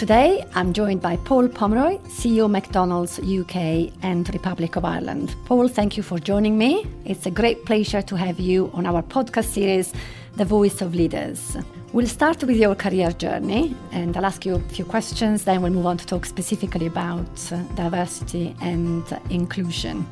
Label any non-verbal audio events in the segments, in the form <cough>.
Today, I'm joined by Paul Pomroy, CEO McDonald's UK and Republic of Ireland. Paul, thank you for joining me. It's a great pleasure to have you on our podcast series, The Voice of Leaders. We'll start with your career journey and I'll ask you a few questions, then we'll move on to talk specifically about uh, diversity and inclusion.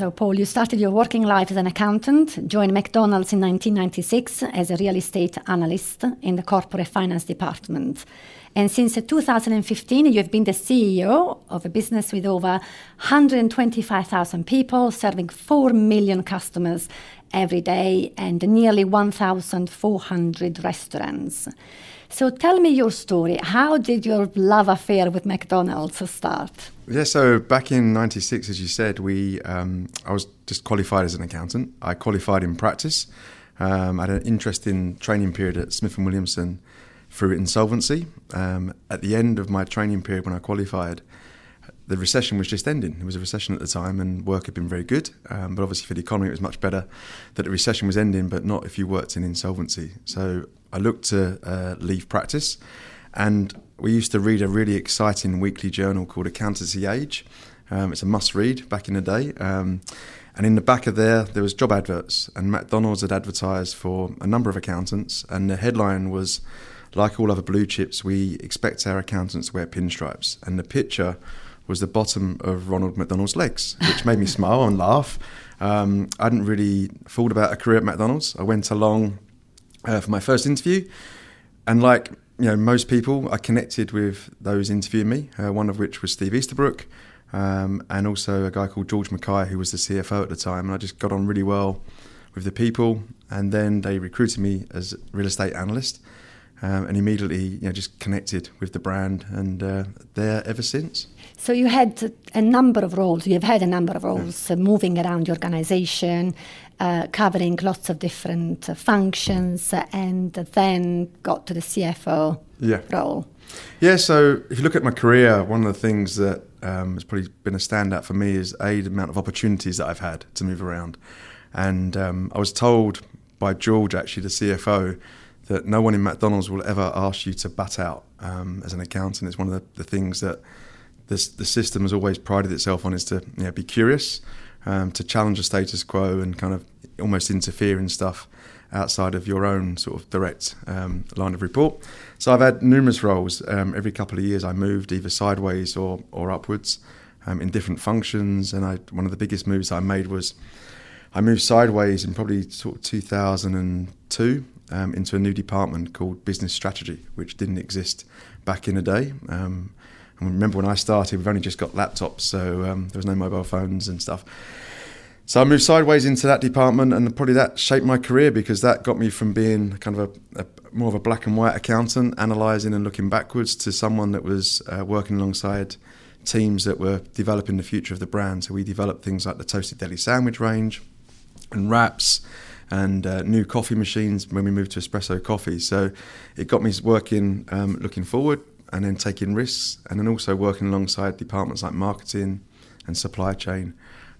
So, Paul, you started your working life as an accountant, joined McDonald's in 1996 as a real estate analyst in the corporate finance department. And since 2015, you've been the CEO of a business with over 125,000 people, serving 4 million customers every day and nearly 1,400 restaurants. So tell me your story. How did your love affair with McDonald's start? Yeah, so back in '96, as you said, we um, I was just qualified as an accountant. I qualified in practice. Um, I had an interesting training period at Smith and Williamson through insolvency. Um, at the end of my training period, when I qualified, the recession was just ending. It was a recession at the time, and work had been very good. Um, but obviously, for the economy, it was much better that the recession was ending, but not if you worked in insolvency. So I looked to uh, leave practice, and we used to read a really exciting weekly journal called Accountancy Age. Um, it's a must-read back in the day. Um, and in the back of there, there was job adverts, and McDonald's had advertised for a number of accountants, and the headline was, "Like all other blue chips, we expect our accountants to wear pinstripes." And the picture was the bottom of Ronald McDonald's legs, which made me <laughs> smile and laugh. Um, I hadn't really thought about a career at McDonald's. I went along uh, for my first interview. And like you know, most people, I connected with those interviewing me. Uh, one of which was Steve Easterbrook, um, and also a guy called George Mackay, who was the CFO at the time. And I just got on really well with the people. And then they recruited me as real estate analyst, um, and immediately you know just connected with the brand, and uh, there ever since. So you had a number of roles. You've had a number of roles yeah. uh, moving around the organisation, uh, covering lots of different uh, functions, and then got to the CFO yeah. role. Yeah. So if you look at my career, one of the things that um, has probably been a standout for me is a the amount of opportunities that I've had to move around, and um, I was told by George, actually the CFO, that no one in McDonald's will ever ask you to bat out um, as an accountant. It's one of the, the things that this, the system has always prided itself on is to you know, be curious, um, to challenge the status quo and kind of almost interfere in stuff outside of your own sort of direct um, line of report. So I've had numerous roles. Um, every couple of years I moved either sideways or, or upwards um, in different functions. And I, one of the biggest moves I made was I moved sideways in probably sort of 2002 um, into a new department called business strategy, which didn't exist back in the day. Um, and remember when I started, we've only just got laptops, so um, there was no mobile phones and stuff. So I moved sideways into that department, and probably that shaped my career because that got me from being kind of a, a more of a black and white accountant, analysing and looking backwards, to someone that was uh, working alongside teams that were developing the future of the brand. So we developed things like the toasted deli sandwich range and wraps and uh, new coffee machines when we moved to espresso coffee. So it got me working, um, looking forward, and then taking risks, and then also working alongside departments like marketing and supply chain.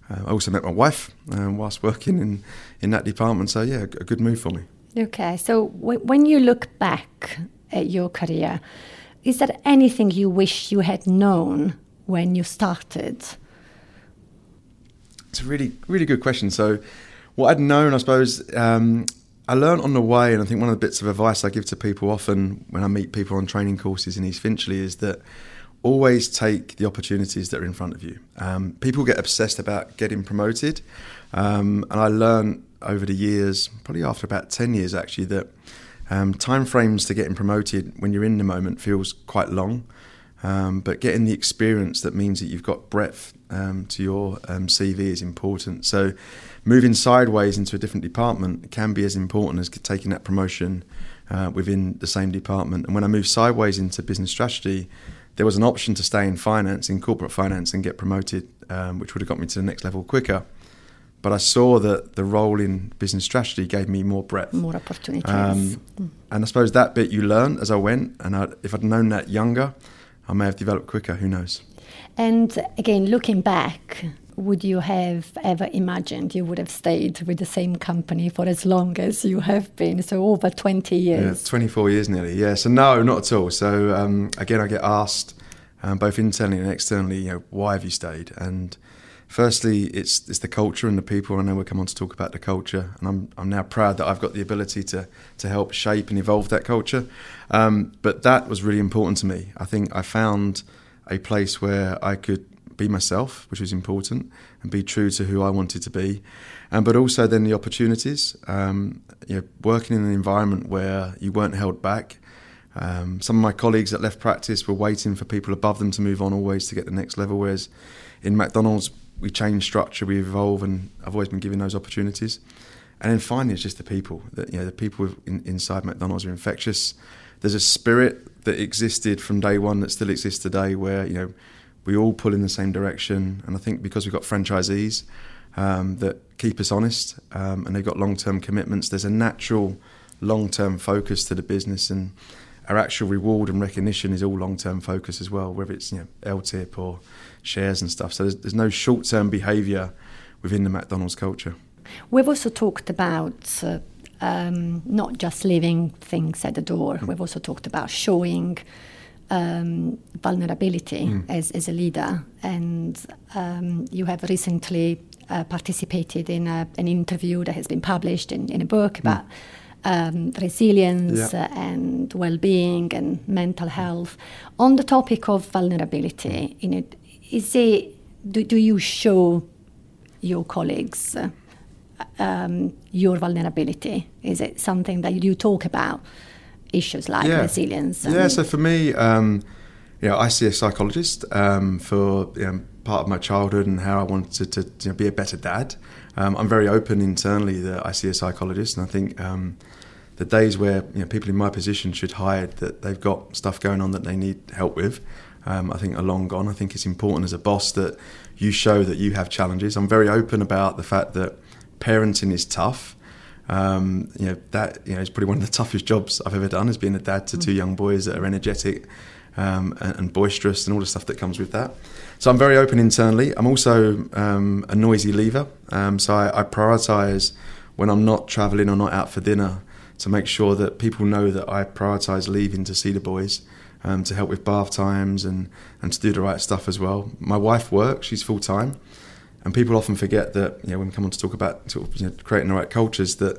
Uh, I also met my wife um, whilst working in, in that department. So, yeah, a good move for me. Okay. So, w- when you look back at your career, is there anything you wish you had known when you started? It's a really, really good question. So, what I'd known, I suppose, um, I learned on the way, and I think one of the bits of advice I give to people often when I meet people on training courses in East Finchley is that always take the opportunities that are in front of you. Um, people get obsessed about getting promoted, um, and I learned over the years, probably after about 10 years actually, that um, time frames to getting promoted when you're in the moment feels quite long. Um, but getting the experience that means that you've got breadth um, to your um, CV is important. So moving sideways into a different department can be as important as taking that promotion uh, within the same department. And when I moved sideways into business strategy, there was an option to stay in finance, in corporate finance, and get promoted, um, which would have got me to the next level quicker. But I saw that the role in business strategy gave me more breadth, more opportunities. Um, mm. And I suppose that bit you learn as I went. And I, if I'd known that younger, I may have developed quicker. Who knows? And again, looking back, would you have ever imagined you would have stayed with the same company for as long as you have been? So over 20 years. Yeah, 24 years nearly. Yeah. So no, not at all. So um, again, I get asked um, both internally and externally, you know, why have you stayed? And firstly, it's it's the culture and the people. I know we'll come on to talk about the culture, and I'm I'm now proud that I've got the ability to to help shape and evolve that culture. Um, but that was really important to me. I think I found a place where I could be myself, which was important, and be true to who I wanted to be. and but also then the opportunities, um, you know, working in an environment where you weren't held back. Um, some of my colleagues that left practice were waiting for people above them to move on always to get the next level, whereas in McDonald's we change structure, we evolve, and I've always been given those opportunities. And then finally, it's just the people. That you know, the people in, inside McDonald's are infectious. There's a spirit that existed from day one that still exists today, where you know we all pull in the same direction. And I think because we've got franchisees um, that keep us honest um, and they've got long term commitments, there's a natural long term focus to the business. And our actual reward and recognition is all long term focus as well, whether it's you know, LTIP or shares and stuff. So there's, there's no short term behaviour within the McDonald's culture. We've also talked about uh, um, not just leaving things at the door, mm. we've also talked about showing um, vulnerability mm. as, as a leader. And um, you have recently uh, participated in a, an interview that has been published in, in a book mm. about um, resilience yeah. and well-being and mental health. On the topic of vulnerability, in it, is it do, do you show your colleagues uh, um, your vulnerability? Is it something that you talk about? Issues like yeah. resilience? yeah, so for me, um, you know, I see a psychologist um, for you know, part of my childhood and how I wanted to, to you know, be a better dad. Um, I'm very open internally that I see a psychologist, and I think um, the days where you know, people in my position should hide that they've got stuff going on that they need help with, um, I think are long gone. I think it's important as a boss that you show that you have challenges. I'm very open about the fact that parenting is tough. Um, you know that you know it's probably one of the <laughs> toughest jobs I've ever done is being a dad to two young boys that are energetic um, and, and, boisterous and all the stuff that comes with that. So I'm very open internally. I'm also um, a noisy leaver, um, so I, I prioritise when I'm not travelling or not out for dinner to make sure that people know that I prioritise leaving to see the boys. Um, to help with bath times and, and to do the right stuff as well. My wife works; she's full time, and people often forget that you know when we come on to talk about sort of, you know, creating the right cultures that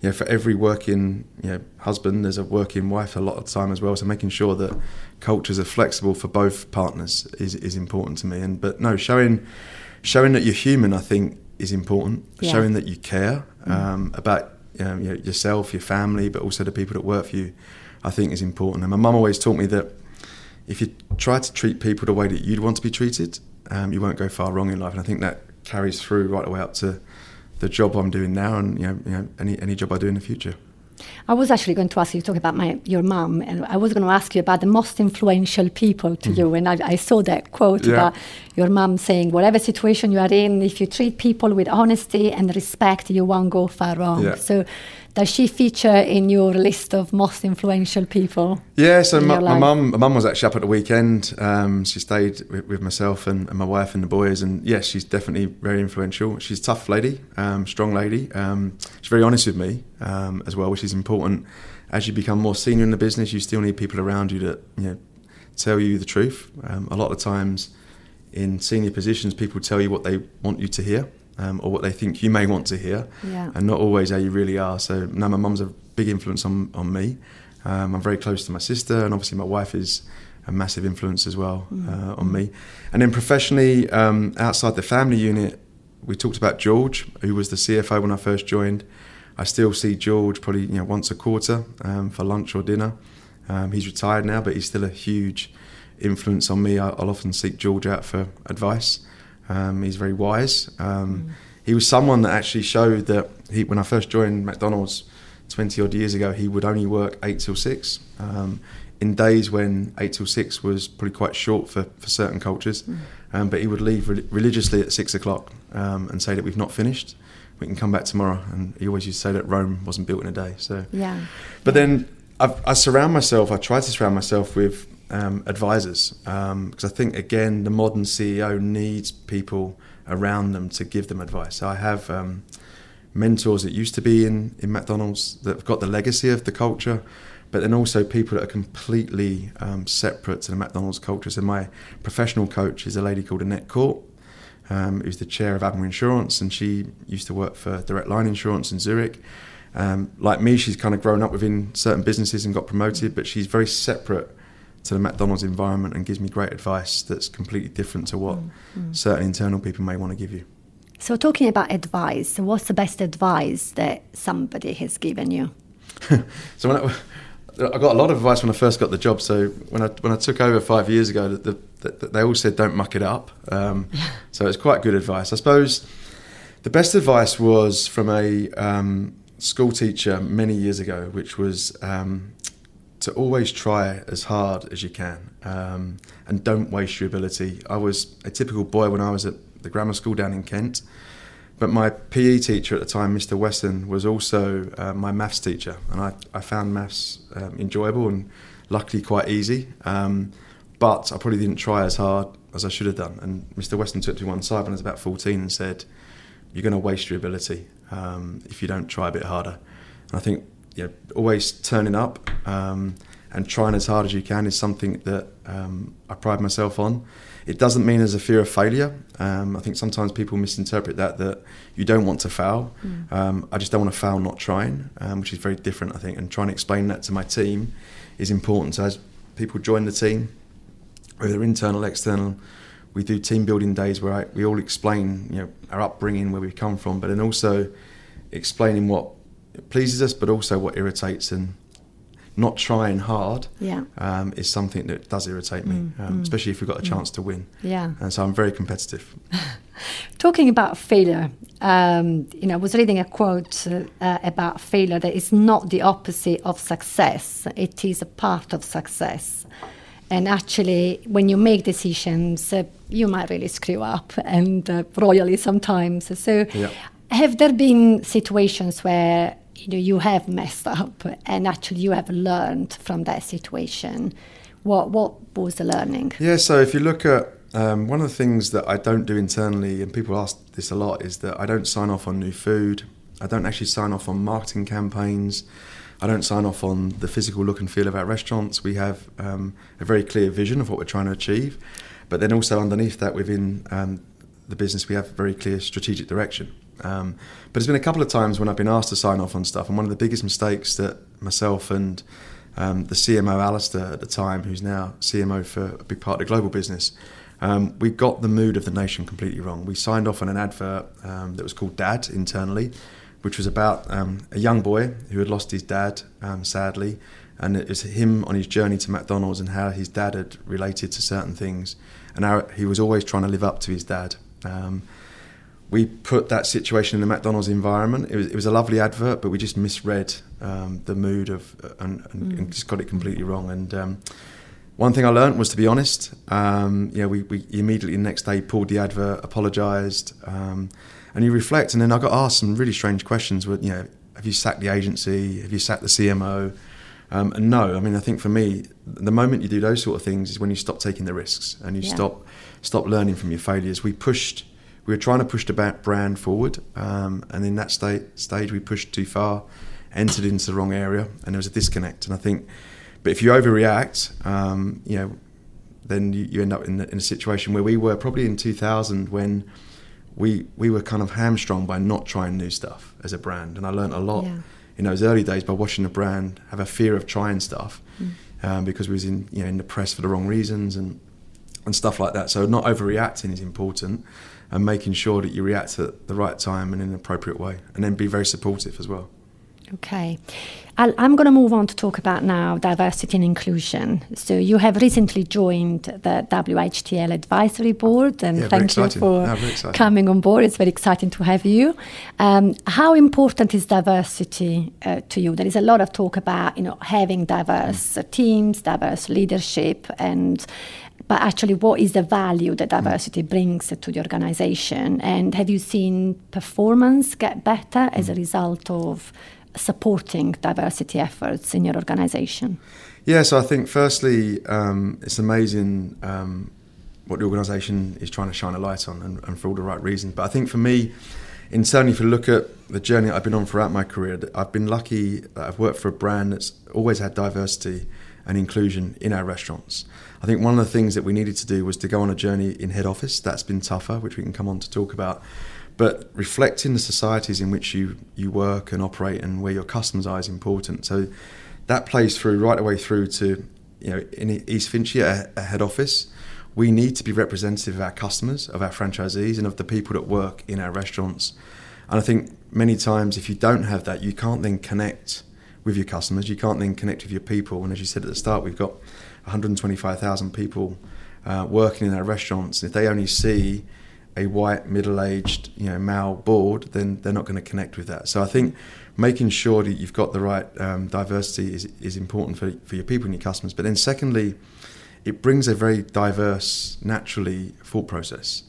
you know for every working you know husband there's a working wife a lot of time as well so making sure that cultures are flexible for both partners is, is important to me and but no showing showing that you're human I think is important yeah. showing that you care mm. um, about you know, yourself your family but also the people that work for you I think is important and my mum always taught me that if you try to treat people the way that you'd want to be treated um, you won't go far wrong in life. And I think that carries through right the way up to the job I'm doing now, and you know, you know any any job I do in the future. I was actually going to ask you to talk about my your mum, and I was going to ask you about the most influential people to mm. you. And I, I, saw that quote yeah. about your mum saying, "Whatever situation you are in, if you treat people with honesty and respect, you won't go far wrong." Yeah. So does she feature in your list of most influential people? Yeah, so my, my mum, my mum was actually up at the weekend. Um, she stayed with, with myself and, and, my wife and the boys, and yes, she's definitely very influential. She's a tough lady, um, strong lady. Um, she's very honest with me um, as well, which is important. As you become more senior in the business, you still need people around you that you know tell you the truth. Um, a lot of times, in senior positions, people tell you what they want you to hear um, or what they think you may want to hear, yeah. and not always how you really are. So, now my mum's a big influence on, on me. Um, I'm very close to my sister, and obviously, my wife is a massive influence as well mm. uh, on me. And then professionally, um, outside the family unit, we talked about George, who was the CFO when I first joined. I still see George probably you know once a quarter um, for lunch or dinner. Um, he's retired now, but he's still a huge influence on me. I'll often seek George out for advice. Um, he's very wise. Um, mm. He was someone that actually showed that he, when I first joined McDonald's 20 odd years ago, he would only work 8 till 6. Um, in days when 8 till 6 was probably quite short for, for certain cultures, mm. Um, but he would leave re- religiously at 6 o'clock um, and say that we've not finished. We can come back tomorrow. And he always used to say that Rome wasn't built in a day. So, yeah. But then I've, I surround myself, I try to surround myself with um, advisors because um, I think again the modern CEO needs people around them to give them advice. So I have um, mentors that used to be in, in McDonald's that have got the legacy of the culture, but then also people that are completely um, separate to the McDonald's culture. So my professional coach is a lady called Annette Court, um, who's the chair of Admiral Insurance, and she used to work for Direct Line Insurance in Zurich. Um, like me, she's kind of grown up within certain businesses and got promoted, but she's very separate to the McDonald's environment and gives me great advice that's completely different to what mm, mm. certain internal people may want to give you. So, talking about advice, what's the best advice that somebody has given you? <laughs> so, when I, I, got a lot of advice when I first got the job. So, when I when I took over five years ago, the, the, the, they all said, "Don't muck it up." Um, <laughs> so, it's quite good advice. I suppose the best advice was from a um, school teacher many years ago, which was um, to always try as hard as you can um, and don't waste your ability. I was a typical boy when I was at the grammar school down in Kent, but my PE teacher at the time, Mr. Weston, was also uh, my maths teacher, and I, I found maths um, enjoyable and luckily quite easy. Um, but I probably didn't try as hard as I should have done. And Mr. Weston took me one side when I was about 14 and said, You're going to waste your ability um, if you don't try a bit harder. And I think you know, always turning up um, and trying as hard as you can is something that um, I pride myself on. It doesn't mean there's a fear of failure. Um, I think sometimes people misinterpret that that you don't want to fail. Mm. Um, I just don't want to fail not trying, um, which is very different, I think. And trying to explain that to my team is important. So as people join the team, whether internal, external, we do team building days where I, we all explain, you know, our upbringing, where we come from, but then also explaining what pleases us, but also what irritates and not trying hard yeah. um, is something that does irritate me, mm, um, mm, especially if we've got a mm. chance mm. to win. Yeah. And so I'm very competitive. <laughs> Talking about failure, um, you know, I was reading a quote uh, about failure that is not the opposite of success; it is a part of success. And actually, when you make decisions, uh, you might really screw up and uh, royally sometimes. So, yeah. have there been situations where you know you have messed up and actually you have learned from that situation what what was the learning yeah so if you look at um, one of the things that I don't do internally, and people ask this a lot, is that I don't sign off on new food. I don't actually sign off on marketing campaigns. I don't sign off on the physical look and feel of our restaurants. We have um, a very clear vision of what we're trying to achieve, but then also underneath that, within um, the business, we have very clear strategic direction. Um, but there's been a couple of times when I've been asked to sign off on stuff, and one of the biggest mistakes that myself and um, the CMO Alistair at the time, who's now CMO for a big part of the global business, um, we got the mood of the nation completely wrong. We signed off on an advert um, that was called Dad internally, which was about um, a young boy who had lost his dad, um, sadly, and it was him on his journey to McDonald's and how his dad had related to certain things, and how he was always trying to live up to his dad. We put that situation in the McDonald's environment. It was, it was a lovely advert, but we just misread um, the mood of and, and, mm. and, just got it completely wrong. And um, one thing I learned was to be honest. Um, you know, we, we immediately the next day pulled the advert, apologised, um, and you reflect. And then I got asked some really strange questions. With you know, have you sacked the agency? Have you sacked the CMO? Um, and no, I mean, I think for me, the moment you do those sort of things is when you stop taking the risks and you yeah. stop stop learning from your failures. We pushed we were trying to push the brand forward, um, and in that state, stage we pushed too far, entered into the wrong area, and there was a disconnect. And I think, but if you overreact, um, you know, then you, you end up in, in, a situation where we were probably in 2000 when we we were kind of hamstrung by not trying new stuff as a brand, and I learned a lot yeah. in those early days by watching the brand have a fear of trying stuff mm. um, because we was in you know in the press for the wrong reasons and and stuff like that. So not overreacting is important and making sure that you react at the right time and in an appropriate way, and then be very supportive as well. Okay. i am going to move on to talk about now diversity and inclusion. So, you have recently joined the WHTL advisory board, and yeah, thank you for no, coming on board. It's very exciting to have you. Um, how important is diversity uh, to you? There is a lot of talk about you know having diverse mm. teams, diverse leadership, and but actually what is the value that diversity mm. brings to the organization and have you seen performance get better as a mm. result of supporting diversity efforts in your organization yeah so i think firstly um, it's amazing um, what the organisation is trying to shine a light on, and, and, for all the right reasons. But I think for me, in certainly if you look at the journey I've been on throughout my career, I've been lucky that I've worked for a brand that's always had diversity and inclusion in our restaurants. I think one of the things that we needed to do was to go on a journey in head office. That's been tougher, which we can come on to talk about. But reflecting the societies in which you, you work and operate and where your customers are is important. So that plays through right away through to you know in East Finchley, a head office we need to be representative of our customers, of our franchisees, and of the people that work in our restaurants. And I think many times, if you don't have that, you can't then connect with your customers. You can't then connect with your people. And as you said at the start, we've got 125,000 people uh, working in our restaurants. If they only see a white, middle-aged, you know, male board, then they're not going to connect with that. So I think making sure that you've got the right um, diversity is, is important for, for your people and your customers. But then secondly, it brings a very diverse, naturally thought process.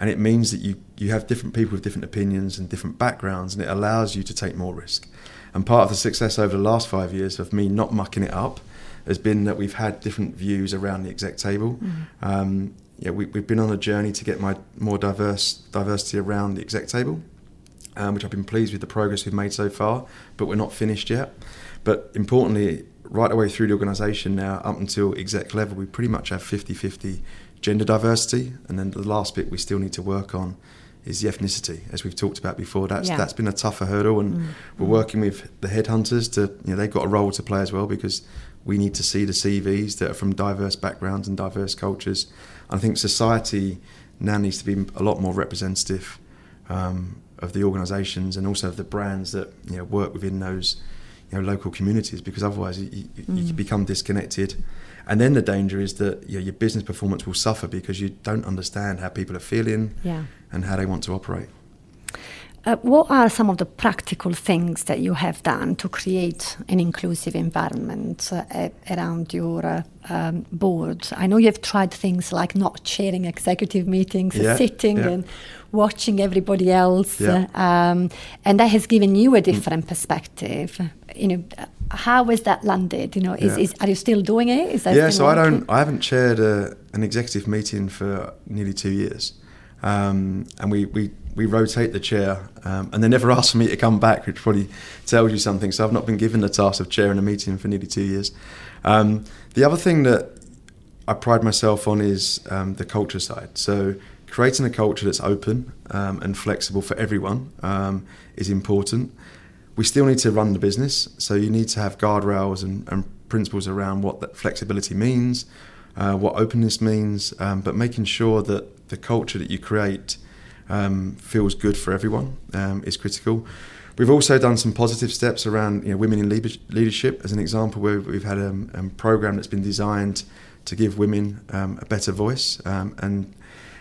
And it means that you, you have different people with different opinions and different backgrounds, and it allows you to take more risk. And part of the success over the last five years of me not mucking it up has been that we've had different views around the exec table. Mm. Um, yeah, we, have been on a journey to get my more diverse diversity around the exec table, um, which I've been pleased with the progress we've made so far, but we're not finished yet. But importantly, right away through the organisation now, up until exec level, we pretty much have 50 50 gender diversity. And then the last bit we still need to work on is the ethnicity, as we've talked about before. That's yeah. that's been a tougher hurdle, and mm. we're working with the headhunters to you know they've got a role to play as well because we need to see the CVs that are from diverse backgrounds and diverse cultures. I think society now needs to be a lot more representative um, of the organisations and also of the brands that you know work within those you know, local communities because otherwise you, you, mm. you become disconnected. And then the danger is that you know, your business performance will suffer because you don't understand how people are feeling yeah. and how they want to operate. Uh, what are some of the practical things that you have done to create an inclusive environment uh, around your uh, um, board? I know you've tried things like not chairing executive meetings, yeah, sitting yeah. and watching everybody else, yeah. um, and that has given you a different mm. perspective. You know, how has that landed? You know, is, is are you still doing it? Is that yeah, so? I don't. I haven't chaired a, an executive meeting for nearly two years, um, and we we we rotate the chair, um, and they never <laughs> asked for me to come back, which probably tells you something. So I've not been given the task of chairing a meeting for nearly two years. Um, the other thing that I pride myself on is um, the culture side. So creating a culture that's open um, and flexible for everyone um, is important. We still need to run the business, so you need to have guardrails and, and principles around what that flexibility means, uh, what openness means, um, but making sure that the culture that you create um, feels good for everyone um, is critical. We've also done some positive steps around you know, women in leadership, as an example, where we've had a, a program that's been designed to give women um, a better voice um, and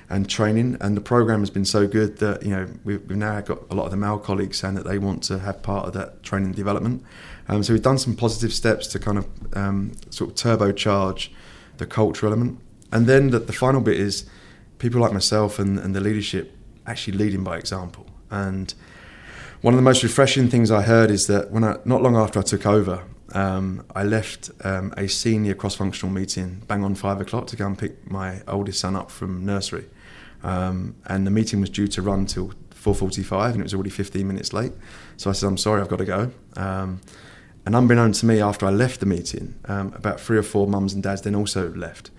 and training. And the program has been so good that you know we've, we've, now got a lot of the male colleagues saying that they want to have part of that training development. Um, so we've done some positive steps to kind of um, sort of turbocharge the culture element. And then the, the final bit is people like myself and, and the leadership actually leading by example. And one of the most refreshing things I heard is that when I, not long after I took over, um, I left um, a senior cross-functional meeting bang on five o'clock to go and pick my oldest son up from nursery, um, and the meeting was due to run till 4:45, and it was already 15 minutes late. So I said, "I'm sorry, I've got to go." Um, and unbeknown to me, after I left the meeting, um, about three or four mums and dads then also left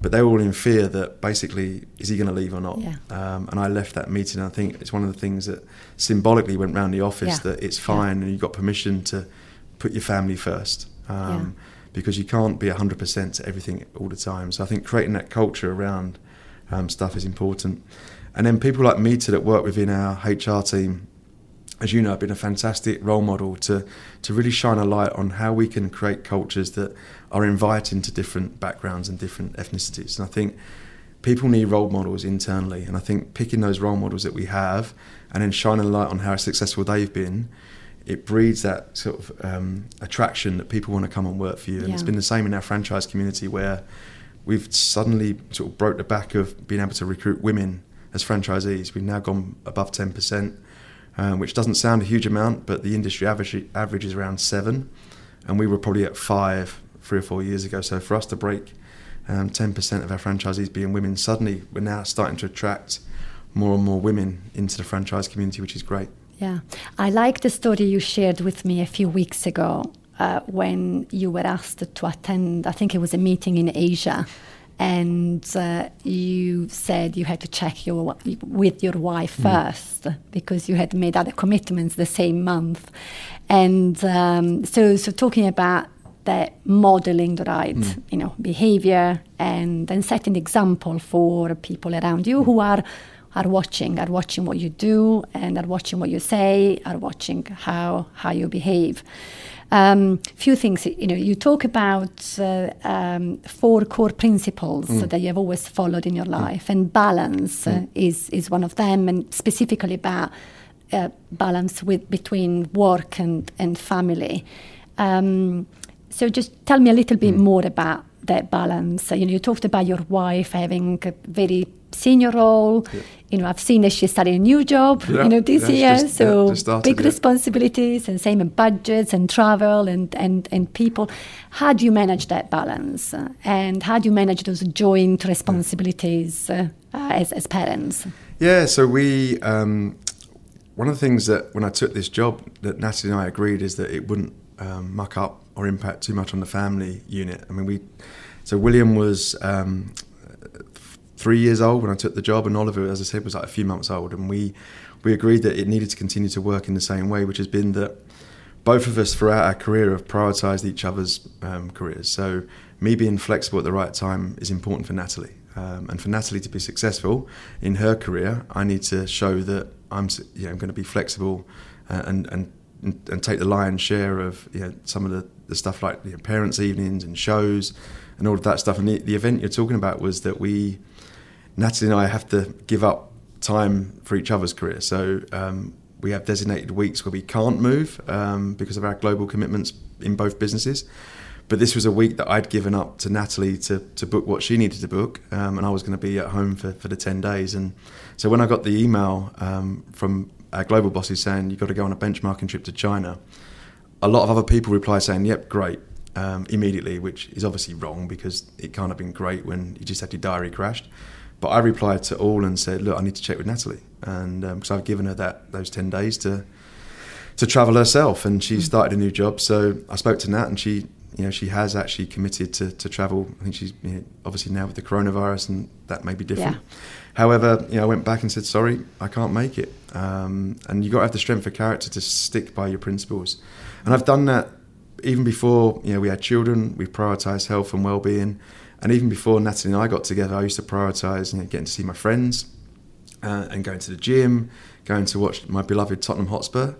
but they were all in fear that basically is he going to leave or not? Yeah. Um, and I left that meeting. I think it's one of the things that symbolically went round the office yeah. that it's fine yeah. and you've got permission to put your family first um, because you can't be 100% to everything all the time. So I think creating that culture around um, stuff is important. And then people like Mita that work within our HR team as you know, been a fantastic role model to to really shine a light on how we can create cultures that are inviting to different backgrounds and different ethnicities. And I think people need role models internally, and I think picking those role models that we have and then shining a light on how successful they've been. It breeds that sort of um, attraction that people want to come and work for you, and yeah. it's been the same in our franchise community where we've suddenly sort of broke the back of being able to recruit women as franchisees. We've now gone above ten percent um, which doesn't sound a huge amount, but the industry average, average is around seven, and we were probably at five three or four years ago. So for us to break um, 10% of our franchisees being women. Suddenly, we're now starting to attract more and more women into the franchise community, which is great. Yeah, I like the story you shared with me a few weeks ago uh, when you were asked to attend, I think it was a meeting in Asia. And uh, you said you had to check your with your wife mm. first because you had made other commitments the same month, and um, so so talking about that modeling the right mm. you know behavior and then setting example for people around you who are are watching, are watching what you do, and are watching what you say, are watching how how you behave. Um, few things, you know, you talk about uh, um, four core principles mm. that you have always followed in your mm. life, mm. and balance uh, mm. is is one of them, and specifically about uh, balance with between work and and family. Um, so just tell me a little bit mm. more about that balance. You know, you talked about your wife having a very senior role. Yeah. You know, I've seen that she started a new job, yeah. you know, this yeah, year. Just, so started, big responsibilities and same in budgets and travel and, and, and people. How do you manage that balance? and how do you manage those joint responsibilities uh, as, as parents? Yeah, so we, um, one of the things that when I took this job that Natalie and I agreed is that it wouldn't um, muck up or impact too much on the family unit. I mean, we, so William was um, three years old when I took the job, and Oliver, as I said, was like a few months old, and we we agreed that it needed to continue to work in the same way, which has been that both of us throughout our career have prioritised each other's um, careers. So me being flexible at the right time is important for Natalie, um, and for Natalie to be successful in her career, I need to show that I'm you know, going to be flexible uh, and and and take the lion's share of you know, some of the, the stuff like you know, parents' evenings and shows and all of that stuff. And the, the event you're talking about was that we Natalie and I have to give up time for each other's career. So um, we have designated weeks where we can't move um, because of our global commitments in both businesses. But this was a week that I'd given up to Natalie to, to book what she needed to book, um, and I was going to be at home for, for the 10 days. And so when I got the email um, from our global bosses saying you've got to go on a benchmarking trip to China, a lot of other people reply saying, yep, great, um, immediately, which is obviously wrong because it can't have been great when you just had your diary crashed. But I replied to all and said, "Look, I need to check with Natalie," and because um, I've given her that those ten days to to travel herself, and she mm. started a new job. So I spoke to Nat, and she, you know, she has actually committed to, to travel. I think she's you know, obviously now with the coronavirus, and that may be different. Yeah. However, you know, I went back and said, "Sorry, I can't make it." Um, and you've got to have the strength of character to stick by your principles, and I've done that even before you know we had children. We prioritised health and well-being and even before Natalie and I got together, I used to prioritise you know, getting to see my friends uh, and going to the gym, going to watch my beloved Tottenham Hotspur.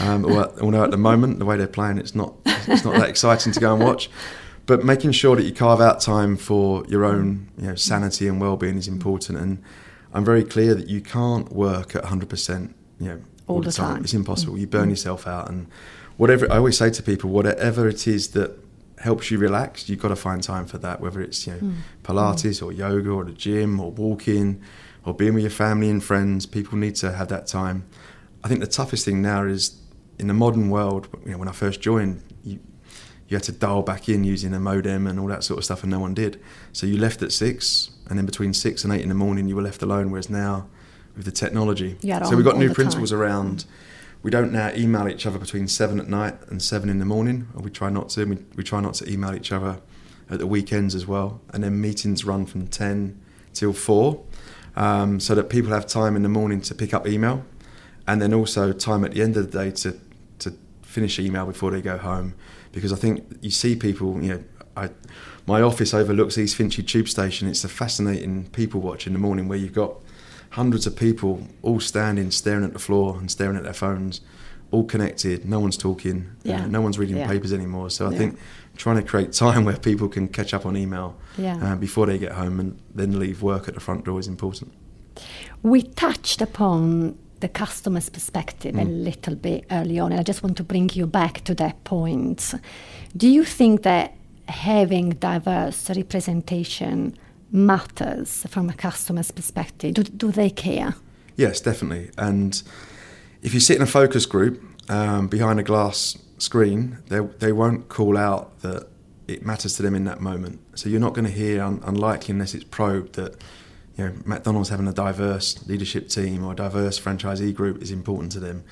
Um, although at the moment, the way they're playing, it's not it's not that exciting to go and watch. But making sure that you carve out time for your own you know, sanity and well-being is important. And I'm very clear that you can't work at 100%. You know, all, all the time. time. It's impossible. You burn mm. yourself out, and whatever I always say to people, whatever it is that helps you relax, you've got to find time for that, whether it's you know, mm. Pilates or yoga or the gym or walking or being with your family and friends. People need to have that time. I think the toughest thing now is in the modern world. You know, when I first joined, you had to dial back in using a modem and all that sort of stuff, and no one did. So you left at six, and then between six and eight in the morning, you were left alone. Whereas now, with the technology, so we've got new principles time. around. We don't now email each other between seven at night and seven in the morning. Or we try not to. We, we try not to email each other at the weekends as well. And then meetings run from ten till four, um, so that people have time in the morning to pick up email, and then also time at the end of the day to to finish email before they go home. Because I think you see people, you know, I, my office overlooks East Finchley Tube Station. It's a fascinating people watch in the morning where you've got hundreds of people all standing, staring at the floor and staring at their phones, all connected. No one's talking. Yeah. Uh, no one's reading yeah. papers anymore. So I yeah. think trying to create time where people can catch up on email uh, before they get home and then leave work at the front door is important. We touched upon the customer's perspective mm. a little bit early on, and I just want to bring you back to that point. Do you think that having diverse representation matters from a customer's perspective? Do, do they care? Yes, definitely. And if you sit in a focus group um, behind a glass screen, they, they won't call out that it matters to them in that moment. So you're not going to hear, un- unlikely unless it's probed, that you know McDonald's having a diverse leadership team or a diverse franchisee group is important to them.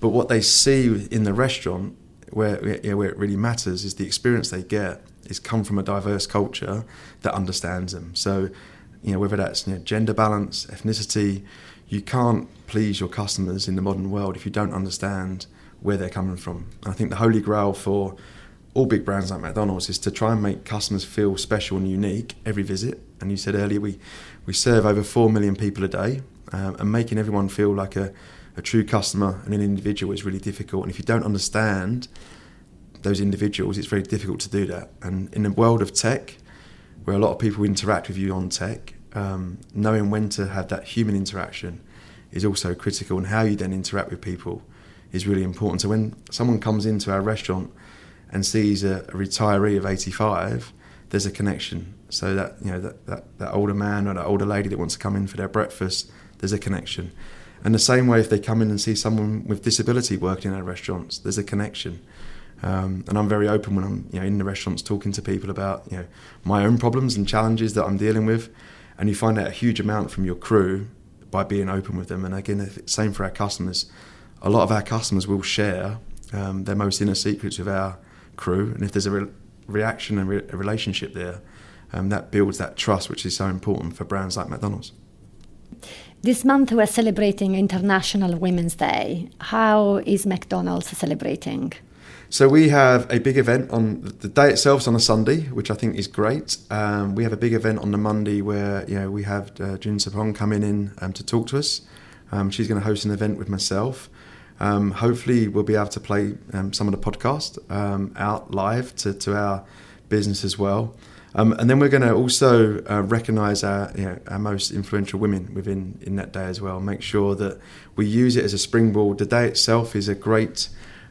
But what they see in the restaurant, where you know, where it really matters, is the experience they get is come from a diverse culture that understands them. So you know whether that's you know, gender balance, ethnicity, you can't please your customers in the modern world if you don't understand where they're coming from. And I think the holy grail for all big brands like McDonald's is to try and make customers feel special and unique every visit. And you said earlier we, we serve over 4 million people a day, um, and making everyone feel like a, a true customer and an individual is really difficult. And if you don't understand those individuals, it's very difficult to do that. And in the world of tech, where a lot of people interact with you on tech, um, knowing when to have that human interaction is also critical, and how you then interact with people is really important. So when someone comes into our restaurant and sees a, retiree of 85, there's a connection. So that you know that, that, that older man or that older lady that wants to come in for their breakfast, there's a connection. And the same way, if they come in and see someone with disability working in our restaurants, there's a connection. Um, and I'm very open when I'm you know in the restaurants talking to people about you know my own problems and challenges that I'm dealing with, and you find out a huge amount from your crew by being open with them. And again, same for our customers. A lot of our customers will share um, their most inner secrets with our crew, and if there's a re- reaction and re- a relationship there, um, that builds that trust, which is so important for brands like McDonald's. This month we're celebrating International Women's Day. How is McDonald's celebrating? So we have a big event on the day itself on a Sunday, which I think is great. Um, we have a big event on the Monday where you know we have uh, June Sarpong coming in um, to talk to us. Um, she's going to host an event with myself. Um, hopefully, we'll be able to play um, some of the podcast um, out live to, to our business as well. Um, and then we're going to also uh, recognise our, you know, our most influential women within in that day as well. Make sure that we use it as a springboard. The day itself is a great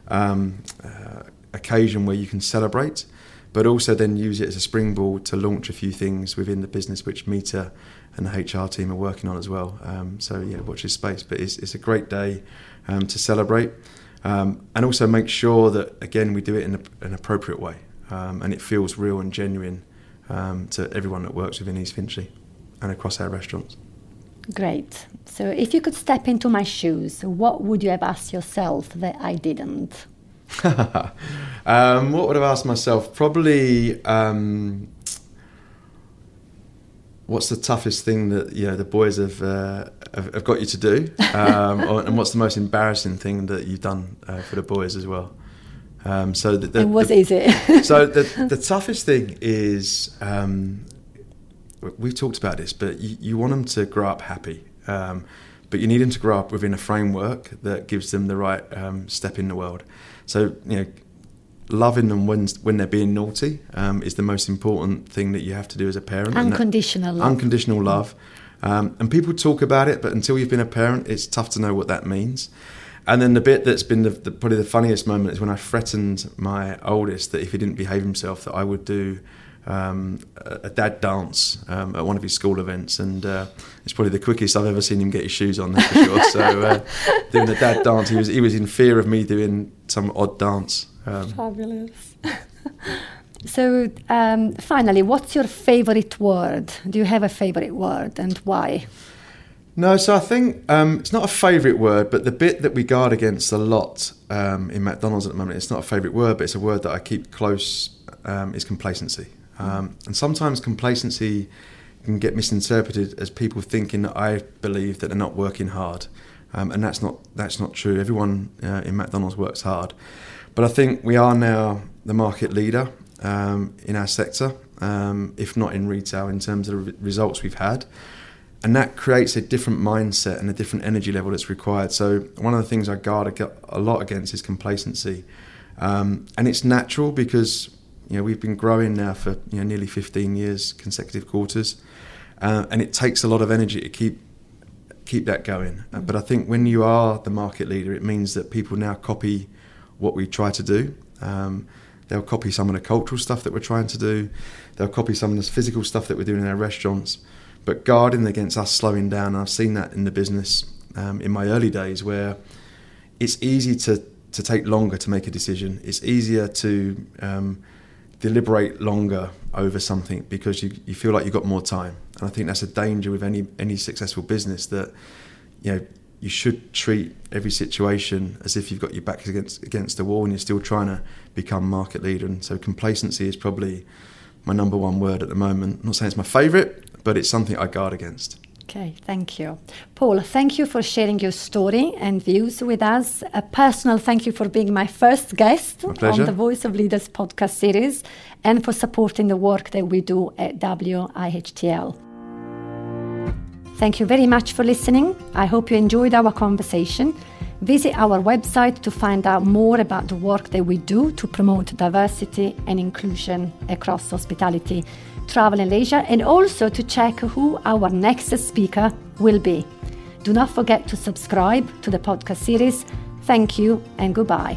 um, uh, occasion where you can celebrate, but also then use it as a springboard to launch a few things within the business, which Mita and the HR team are working on as well. Um, so yeah, watch this space. But it's, it's a great day um, to celebrate, um, and also make sure that again we do it in a, an appropriate way, um, and it feels real and genuine um, to everyone that works within East Finchley and across our restaurants. Great. So, if you could step into my shoes, what would you have asked yourself that I didn't? <laughs> um, what would I have asked myself? Probably um, what's the toughest thing that you know the boys have uh, have, have, got you to do, um, or, and what's the most embarrassing thing that you've done uh, for the boys as well? Um, so the, the, and what the, is it? <laughs> so the the toughest thing is um, we've talked about this, but you, you, want them to grow up happy, um, but you need them to grow up within a framework that gives them the right um, step in the world. So you know loving them when when they're being naughty um, is the most important thing that you have to do as a parent. Unconditional love. Unconditional love. Um, and people talk about it, but until you've been a parent, it's tough to know what that means. And then the bit that's been the, the, probably the funniest moment is when I threatened my oldest that if he didn't behave himself, that I would do um, a, dad dance um, at one of his school events, and uh, it's probably the quickest I've ever seen him get his shoes on. That's for sure. so uh, <laughs> doing the dad dance, he was he was in fear of me doing some odd dance. Um, Fabulous. <laughs> so, um, finally, what's your favorite word? Do you have a favorite word and why? No, so I think um, it's not a favourite word, but the bit that we guard against a lot um, in McDonald's at the moment, it's not a favourite word, but it's a word that I keep close, um, is complacency. Um, and sometimes complacency can get misinterpreted as people thinking that I believe that they're not working hard. Um, and that's not, that's not true. Everyone uh, in McDonald's works hard. But I think we are now the market leader um, in our sector, um, if not in retail, in terms of the results we've had. And that creates a different mindset and a different energy level that's required. So, one of the things I guard a lot against is complacency. Um, and it's natural because you know, we've been growing now for you know, nearly 15 years, consecutive quarters. Uh, and it takes a lot of energy to keep keep that going. Uh, but I think when you are the market leader, it means that people now copy what we try to do. Um, they'll copy some of the cultural stuff that we're trying to do. They'll copy some of the physical stuff that we're doing in our restaurants. But guarding against us slowing down, I've seen that in the business um, in my early days where it's easy to, to take longer to make a decision. It's easier to um, deliberate longer over something because you, you feel like you've got more time. And I think that's a danger with any any successful business that you know you should treat every situation as if you've got your back against against the wall and you're still trying to become market leader. And so complacency is probably my number one word at the moment. I'm not saying it's my favourite, but it's something I guard against. Okay, thank you. Paul, thank you for sharing your story and views with us. A personal thank you for being my first guest My on the Voice of Leaders podcast series and for supporting the work that we do at WIHTL. Thank you very much for listening. I hope you enjoyed our conversation. Visit our website to find out more about the work that we do to promote diversity and inclusion across hospitality, travel, and leisure, and also to check who our next speaker will be. Do not forget to subscribe to the podcast series. Thank you and goodbye.